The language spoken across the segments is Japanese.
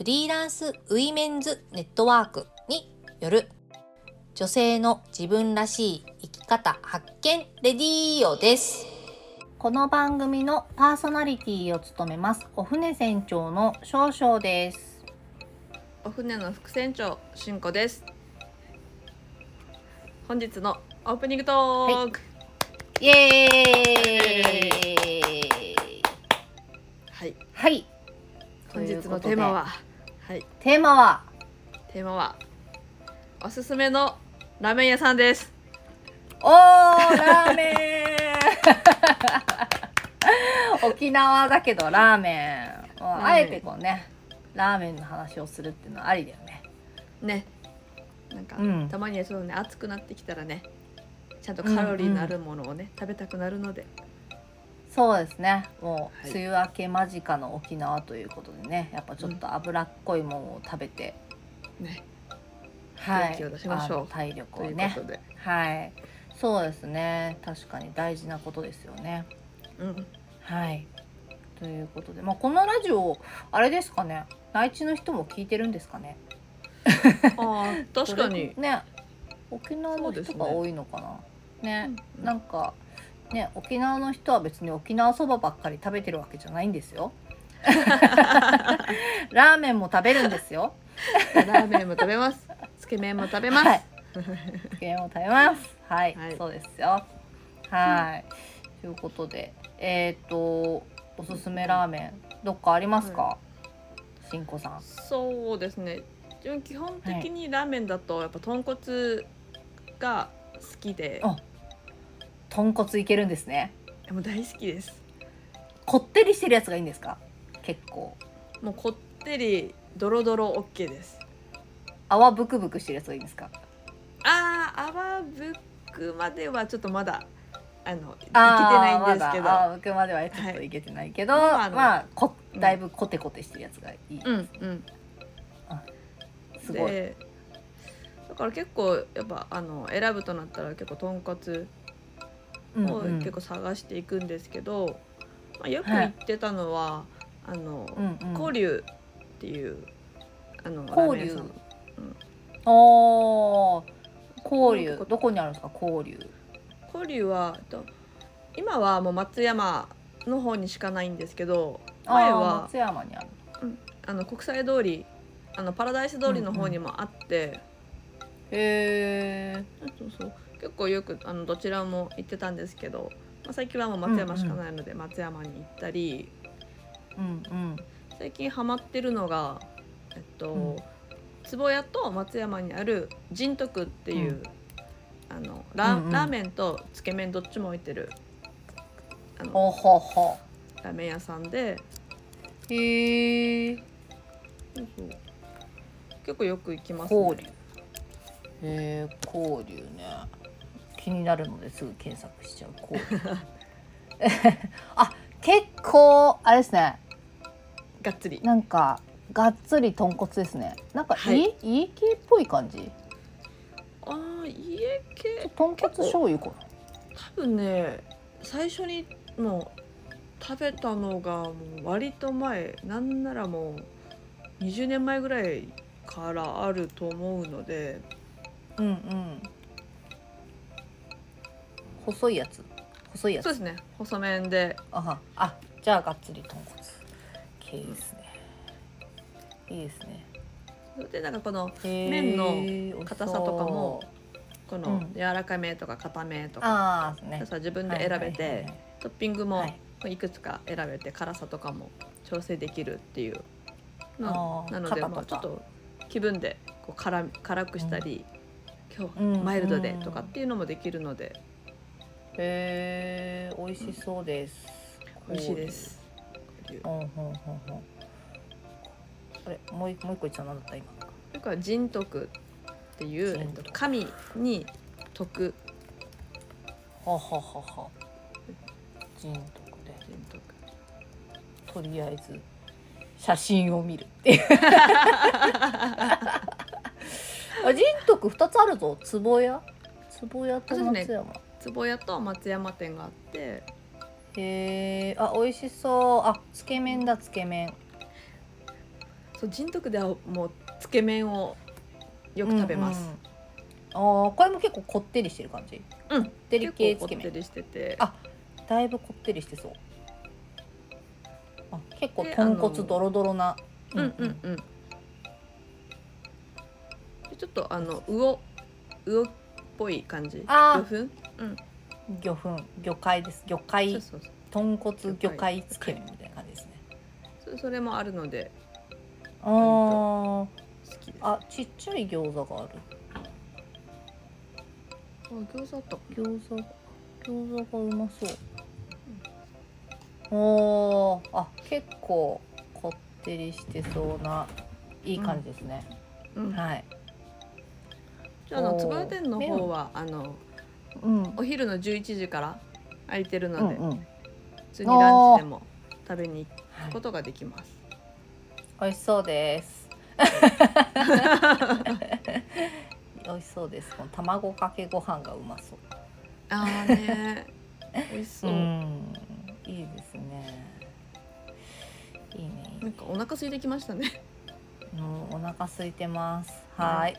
フリーランスウィメンズネットワークによる女性の自分らしい生き方発見レディーオです。この番組のパーソナリティを務めます。お船船長の少々です。お船の副船長しんこです。本日のオープニングトーク。イエーイ。はい、はい。本日のテーマは？はい。テーマは？テーマはおすすめのラーメン屋さんです。おーラーメン。沖縄だけどラーメン。あえてこうねラーメンの話をするっていうのはありだよね。ね。なんか、うん。たまにはそうね暑くなってきたらねちゃんとカロリーのあるものをね、食べたくなるのでそうですね。もうはい。梅雨明け間近の沖縄ということでね。やっぱちょっと脂っこいものを食べて、ね。はい。元気を出しましょう。体力をね。はい。そうですね。確かに大事なことですよね。うん、はい。ということで、まあ、このラジオあれですかね。内地の人も聞いてるんですかね。あー確かに。ね沖縄の人が多いのかな。ね。うん。なんかね沖縄の人は別に沖縄そばばっかり食べてるわけじゃないんですよ。ラーメンも食べるんですよ。ラーメンも食べます。つけ麺も食べます、はい。つけ麺も食べます。はい、はい。そうですよ。はい、ということでえっ、とおすすめラーメンどっかありますか、しんこさん。そうですね。基本的にラーメンだとやっぱ豚骨が好きで、あ豚骨いけるんですね。もう大好きです。こってりしてるやつがいいんですか？結構。もうこってりドロドロ OK です。泡ブクブクしてるやつがいいんですか？あー泡ぶくまではちょっっとまだあのいけてあないんですけど、ーまだ泡ブクまではちょっといけてないけど、はい。まあこうん。だいぶコテコテしてるやつがいい、うんうん。すごい。でだから結構やっぱあの選ぶとなったら結構豚骨をうんうん。結構探していくんですけど、まあ、よく行ってたのは、あの、うんうん。香龍っていうあの香龍ラーメン屋さん。おー。香流。どこにあるんですか？香流。香龍はと今はもう松山の方にしかないんですけど前は松山にある。あの国際通りあのパラダイス通りの方にもあって、へえそうそう結構よくあのどちらも行ってたんですけど、まあ、最近はもう松山しかないので松山に行ったり、うんうん。最近ハマってるのがえっと、うん。坪谷と松山にある仁徳っていう、うん。あのラ,、うんうん。ラーメンとつけ麺どっちも置いてるあのほほほラーメン屋さんでへえ。そうそう。結構よく行きますね。へえ香流ね気になるのですぐ検索しちゃう。香流 あ結構あれですね。がっつり。なんかがっつり豚骨ですね。なんかはい。家,、家系っぽい感じ？ああ家系。豚骨醤油かな。多分ね最初にもう食べたのがもう割と前なんならもう20年前ぐらいからあると思うので。うんうん細いやつ。細いやつ。そうですね。細麺で。あは。あじゃあがっつり豚骨。系ですね。いいですね。それでなんかこの麺の硬さとかもこのうん。柔らかめとか硬めとか、ああね。さ自分で選べはいはいはいてはい。トッピングもはい。いくつか選べて辛さとかも調整できるっていう。なあーなのでまあちょっと気分でこう辛辛くしたり、今日うんはマイルドでとかっていうのもできるので、へえ美味しそうです。美味しいです。ほんほんほんほん。あれもう一もう一個言ってたのなんだった今。それから人徳っていう、えっと、神に徳。はははは。人徳で。人徳。とりあえず写真を見るっていう。あ人徳二つあるぞ。壺屋？壺屋と松山、壺屋と松山店があって。へえあ美味しそう。あつけ麺だつけ麺。そう人徳ではもうつけ麺をよく食べます、うんうんあーこれも結構こってりしてる感じ？うん。こってり系つけ麺。こってりしてて。あだいぶこってりしてそう。あ結構で豚骨ドロドロな。うんうん。うんでちょっとあの魚魚っぽい感じ？あー。魚粉？うん魚粉魚介です。魚介豚骨魚介。つけ麺みたいな感じですね。そそれもあるのであー。好きです。ああちっちゃい餃子がある。餃子あった。餃子餃子がうまそう。おー。あ結構こってりしてそうないい感じですね、うん。はい。じゃああのつばや店の方はあのうんお昼の11時から空いてるうので、んうん普通にランチでも食べに行はいくことができます、美味しそうです。美味しそうです。この卵かけご飯がうまそう。ああね美味しそう、ん、いいですね。いいね。なんかお腹空いてきましたねもうお腹空いてます。はい。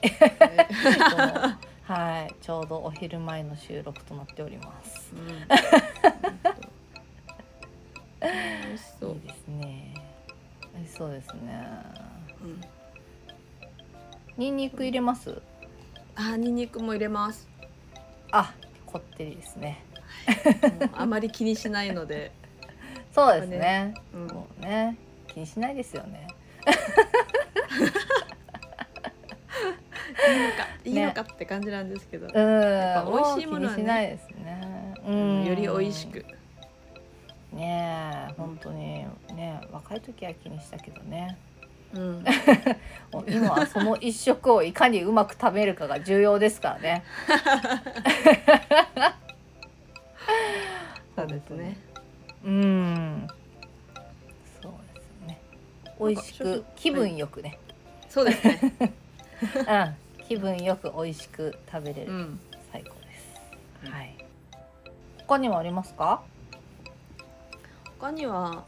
は はい、ちょうどお昼前の収録となっております。うん美味しそういいですね。美味しそうですね。うんニンニク入れます？あーニンニクも入れますあ、こってりですね。あまり気にしないので、そうですね。うん、もうね、気にしないですよね。いいのか いいのかって感じなんですけど、うん、やっぱ美味しいものはねないですね。ううんん、より美味しく。ねえ、本当にね、若い時は気にしたけどね。うん、今はその一食をいかにうまく食べるかが重要ですからね。そうですね。うん。そうですね。美味しく気分よくね。そうですね。うん、気分よく美味しく食べれる、うん、最高です。はい。他にもありますか？他には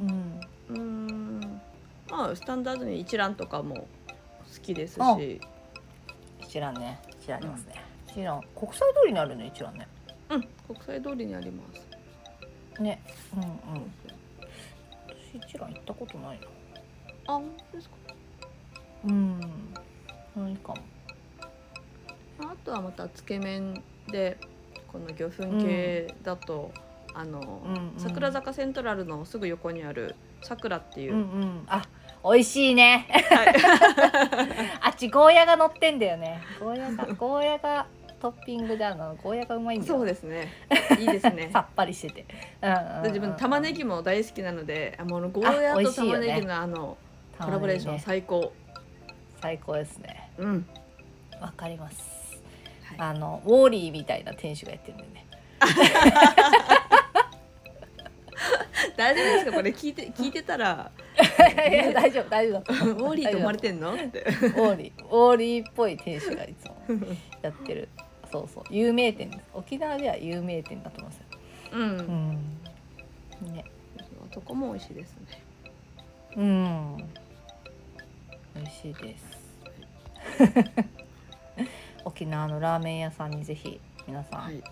うん。うーんまあスタンダードに一蘭とかも好きですあし、一蘭ね、一蘭ありますね。一蘭国際通りにあるね、一蘭ね。うん、国際通りにあります。ね、うんうん。私一蘭行ったことないな。あ、本当ですか？うん。ないかも。あとはまたつけ麺でこの魚粉系だと、あの、うんうん桜坂セントラルのすぐ横にあるさくらっていうう、んうん。あ、美味しいね。はい あっちゴーヤが乗ってんだよね。ゴーヤがゴーヤがトッピングであるの。ゴーヤがうまいんだよ。そうですね。いいですねさ。っぱりしてて。うんうんうんで自分玉ねぎも大好きなので、あもうゴーヤと玉ねぎのあのコラボレーション最高。最高ですね。うん。わかります。はいあのウォーリーみたいな店主がやってるんだよね。大丈夫ですか？これ聞いて聞いてたら いや大丈夫大丈夫。ウォーリーと思われてんの？って。ウォーリーウォーリーっぽい店主がいつもやってる。そうそう有名店です。沖縄では有名店だと思いますよ。うん。うん。ね。そこも美味しいですね。うん。しいです。沖縄のラーメン屋さんにぜひ皆さん、はい。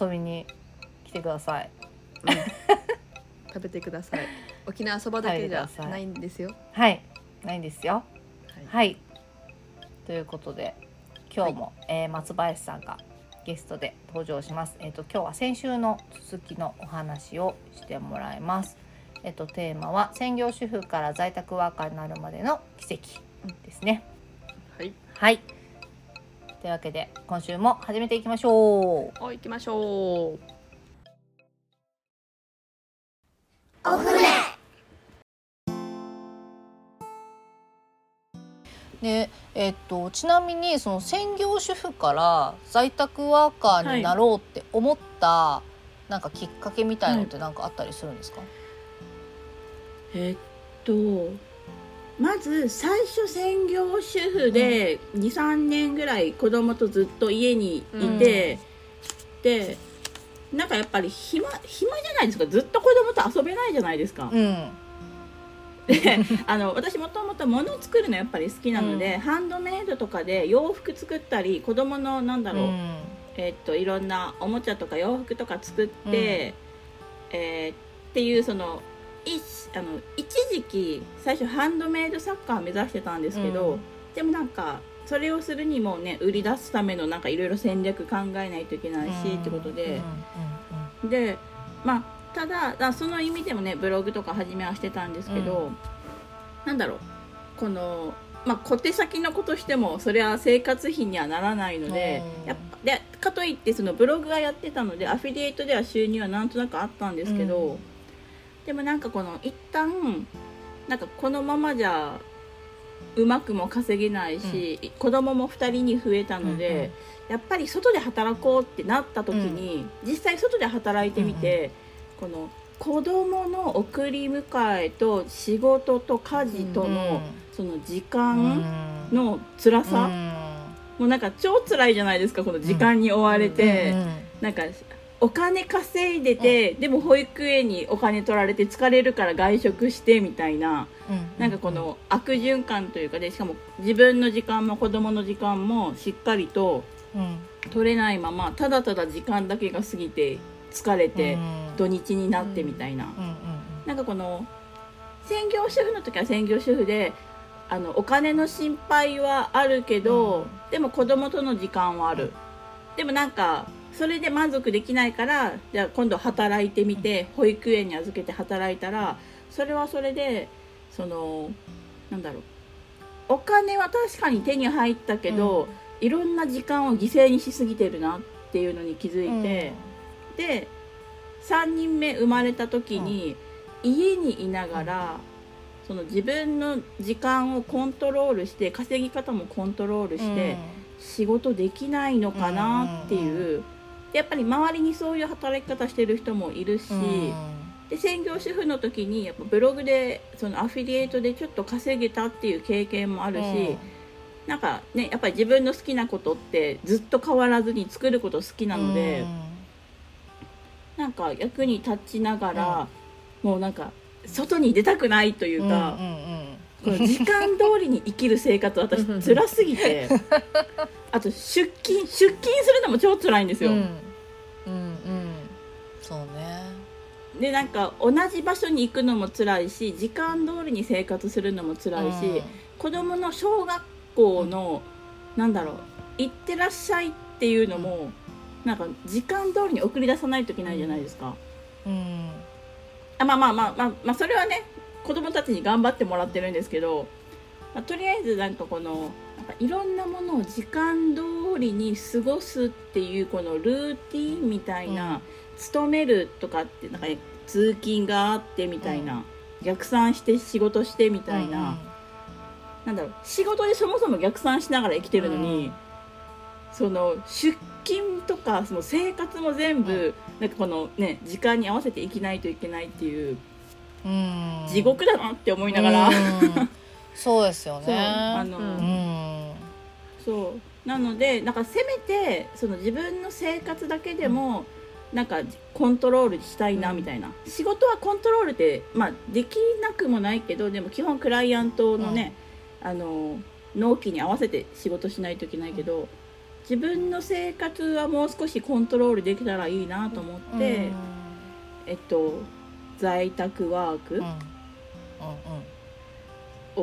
遊びに来てください。うん食べてください。沖縄そばだけじゃないんですよ。はい。ないんですよ。はい。はい。ということで今日も、えー松林さんがゲストで登場します。えっ、と今日は先週の続きのお話をしてもらいます。えっ、とテーマは専業主婦から在宅ワーカーになるまでの奇跡ですね。はい。はい。というわけで今週も始めていきましょう。お行きましょう。お船でえっとちなみにその専業主婦から在宅ワーカーになろうって思った、なんかきっかけみたいのってなんかあったりするんですか？えっとまず最初専業主婦で23年ぐらい子供とずっと家にいて、でなんかやっぱり暇暇じゃないですか。ずっと子供と遊べないじゃないですか。うん。で あの私もともと物を作るのやっぱり好きなので、ハンドメイドとかで洋服作ったり子供のなんだろう、うん。えっといろんなおもちゃとか洋服とか作って、えーっていうそのいあの一時期最初ハンドメイドサッカー目指してたんですけど、うん。でもなんかそれをするにもね売り出すためのなんかいろいろ戦略考えないといけないし、ってことで、でまあただだその意味でもねブログとか初めはしてたんですけど、なんだろう。この、まあ、小手先のことしてもそれは生活費にはならないので、うん。やっぱでかといってそのブログがやってたのでアフィリエイトでは収入はなんとなくあったんですけど、うんでもなんかこの一旦なんかこのままじゃうまくも稼げないし、子供も2人に増えたので、やっぱり外で働こうってなった時に、実際外で働いてみて、この子供の送り迎えと仕事と家事との、その時間の辛さ、もうなんか超辛いじゃないですかこの時間に追われて、なんかお金稼いでて、でも保育園にお金取られて疲れるから外食してみたいな、なんかこの悪循環というかでしかも自分の時間も子供の時間もしっかりと取れないままただただ時間だけが過ぎて疲れて土日になってみたいな、なんかこの専業主婦の時は専業主婦であのお金の心配はあるけど、でも子供との時間はある、でもなんかそれで満足できないからじゃあ今度働いてみて、保育園に預けて働いたらそれはそれでそのなんだろう。お金は確かに手に入ったけど、いろんな時間を犠牲にしすぎてるなっていうのに気づいて、で3人目生まれた時に、家にいながら、その自分の時間をコントロールして稼ぎ方もコントロールして、仕事できないのかなっていう、でやっぱり周りにそういう働き方してる人もいるし、で専業主婦の時にやっぱブログでそのアフィリエイトでちょっと稼げたっていう経験もあるし、なんかねやっぱり自分の好きなことってずっと変わらずに作ること好きなので、なんか役に立ちながら、もうなんか外に出たくないというか、この時間通りに生きる生活私辛すぎて あと出勤出勤するのも超辛いんですよ。うんうんうんそうね。でなんか同じ場所に行くのも辛いし時間通りに生活するのも辛いし、子供の小学校の、なんだろう行ってらっしゃいっていうのも、なんか時間通りに送り出さないといけないじゃないですか。うん。あまあまあまあまあ、まあ、それはね子供たちに頑張ってもらってるんですけど、まあ、とりあえずなんかこのなんかいろんなものを時間通りに過ごすっていうこのルーティンみたいな、勤めるとかってなんか、ね、通勤があってみたいな、逆算して仕事してみたいな、なんだろう仕事でそもそも逆算しながら生きてるのに、うん。その出勤とかその生活も全部、なんかこのね時間に合わせて生きないといけないっていううん。地獄だなって思いながら、うん。そうですよね。そうなのでなんかせめてその自分の生活だけでも、なんかコントロールしたいなみたいな、仕事はコントロールって、まあ、できなくもないけどでも基本クライアントのね、あの納期に合わせて仕事しないといけないけど、自分の生活はもう少しコントロールできたらいいなと思って、えっと在宅ワークうん。う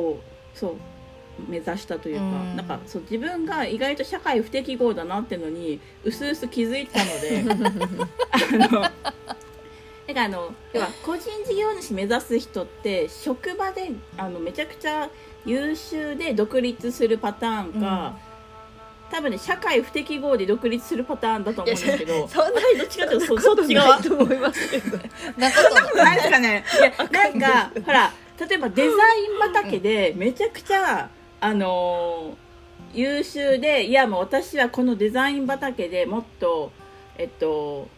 ん。を、そう目指したというか、うん。なんかそう自分が意外と社会不適合だなってのにうすうす気づいたので あのだからあの要は個人事業主目指す人って職場であのめちゃくちゃ優秀で独立するパターンか、多分ね社会不適合で独立するパターンだと思うんですけど そんなどっちかというとそそっち側。と思いますけど。なんかないですかねいやなんかほら例えばデザイン畑でめちゃくちゃあのー優秀でいやもう私はこのデザイン畑でもっとえっと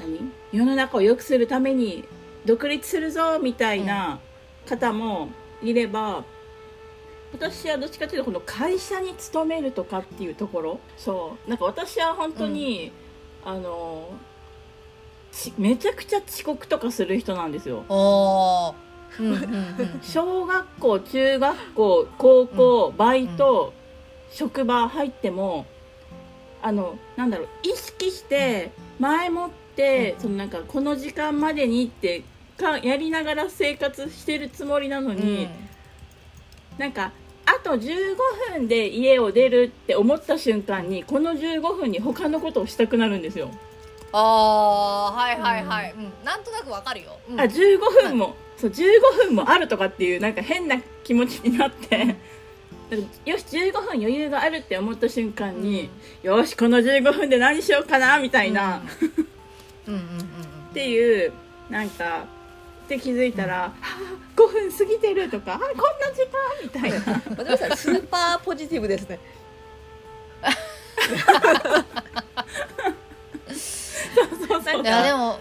何？世の中を良くするために独立するぞみたいな方もいれば、私はどっちかというとこの会社に勤めるとかっていうところそう。なんか私は本当に、あのちめちゃくちゃ遅刻とかする人なんですよ。小学校中学校高校、バイト、職場入ってもあのなんだろう意識して前もって、うん。そのなんかこの時間までにってかやりながら生活してるつもりなのに、なんかあと15分で家を出るって思った瞬間にこの15分に他のことをしたくなるんですよ。あーはいはいはい、うん。なんとなくわかるよ、うん。あ15分も、そう15分もあるとかっていうなんか変な気持ちになって、よし15分余裕があるって思った瞬間に、よしこの15分で何しようかなみたいな、っ うんうんうんうん。ていうなんかで気づいたら、はあ5分過ぎてるとかあこんな時間みたいな。松原さんスーパーポジティブですね。そうそう。いやでも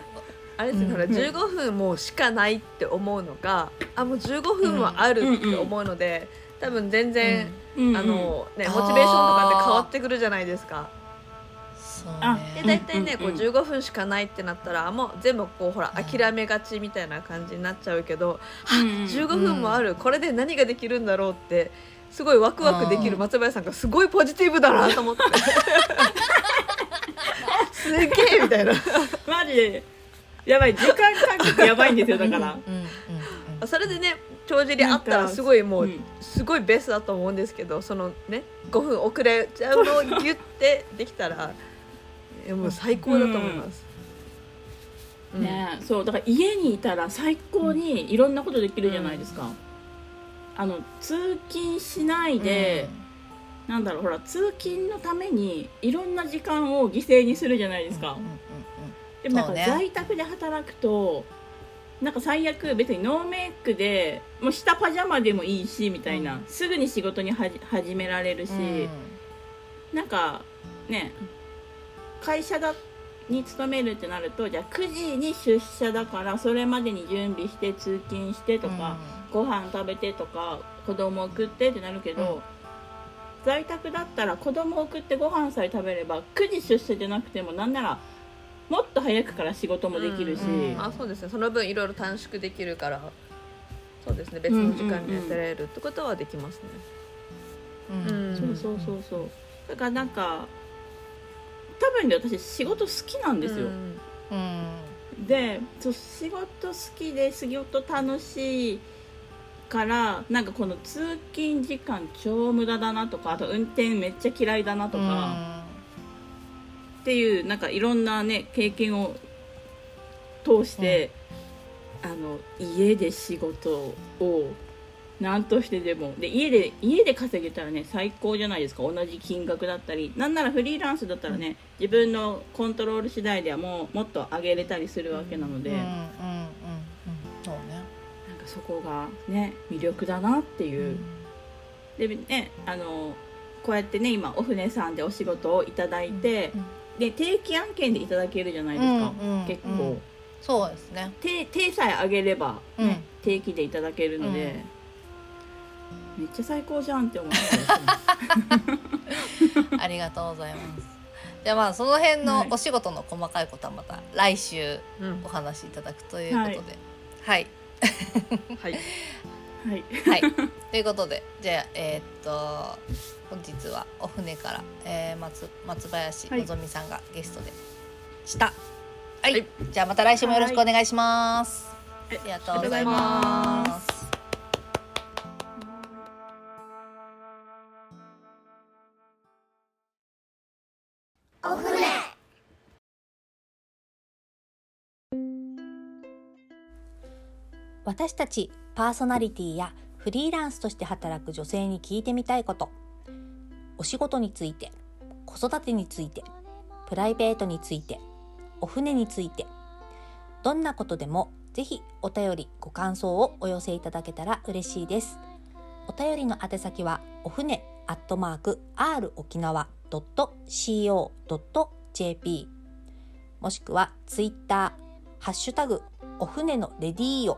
あれですね、ほらうん15分もうしかないって思うのがあもう15分はあるって思うので、多分全然、あのねモチベーションとかで変わってくるじゃないですか。そうあでね大体ね、こう15分しかないってなったらもう全部こうほらうん諦めがちみたいな感じになっちゃうけど、うんうん15分もある、これで何ができるんだろうってすごいワクワクできるうん松林さんがすごいポジティブだなと思って。すげえみたいな。マジ。でやばい時間感覚やばいんですよだから。うんうんうんそれでね帳尻あったらすごいもう、うん。すごいベストだと思うんですけどそのね5分遅れちゃうのを言って できたらいやもう最高だと思います。うん。ねえそうだから家にいたら最高にいろんなことできるじゃないですか、あの通勤しないで、なんだろうほら通勤のためにいろんな時間を犠牲にするじゃないですか、うんうんうんでもなんか在宅で働くとなんか最悪別にノーメイクでもう下パジャマでもいいしみたいな、うん。すぐに仕事に始められるし、うん。なんかね会社だに勤めるってなるとじゃあ9時に出社だからそれまでに準備して通勤してとか、ご飯食べてとか子供送ってってなるけど、在宅だったら子供送ってご飯さえ食べれば9時出社じゃなくてもなんならもっと早くから仕事もできるし、うんあそうですね。その分いろいろ短縮できるから。そうですね。別の時間にやってられるってことはできますね。うん。うん。そうそうそうそう。だからなんか多分ね私仕事好きなんですよ、うんうん。でそう仕事好きで仕事楽しいからなんかこの通勤時間超無駄だなとかあと運転めっちゃ嫌いだなとか、っていうなんかいろんなね経験を通して、あの家で仕事を何としてでもで家で家で稼げたらね最高じゃないですか。同じ金額だったり。なんならフリーランスだったらね、自分のコントロール次第ではもうもっと上げれたりするわけなので、うんうんうんなん。かうんそうねそこがね魅力だなっていう。でねあのこうやってね今お船さんでお仕事をいただいて、うんで定期案件でいただけるじゃないですか、うんうん結構、うんそうですね。手手さえ上げれば、ねうん。定期でいただけるので、めっちゃ最高じゃんって思って ありがとうございます。じゃあまあその辺はい。のお仕事の細かいことはまた来週うん。お話しいただくということで。はい。はい。はい はい、ということでじゃあえーっと本日はお船から、えー松松林はい。のぞみさんがゲストでした。はい、はい。じゃあまた来週もよろしくお願いします。はいありがとうございます。私たちパーソナリティやフリーランスとして働く女性に聞いてみたいこと。お仕事について子育てについてプライベートについてお船について。どんなことでもぜひお便りご感想をお寄せいただけたら嬉しいです。お便りの宛先はお船アットマーク r 沖縄 .co.jp もしくはツイッターハッシュタグお船のレディーオ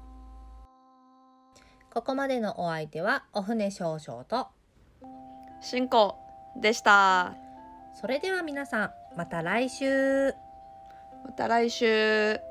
ここまでのお相手はお船少々と進行でした。それでは皆さんまた来週。また来週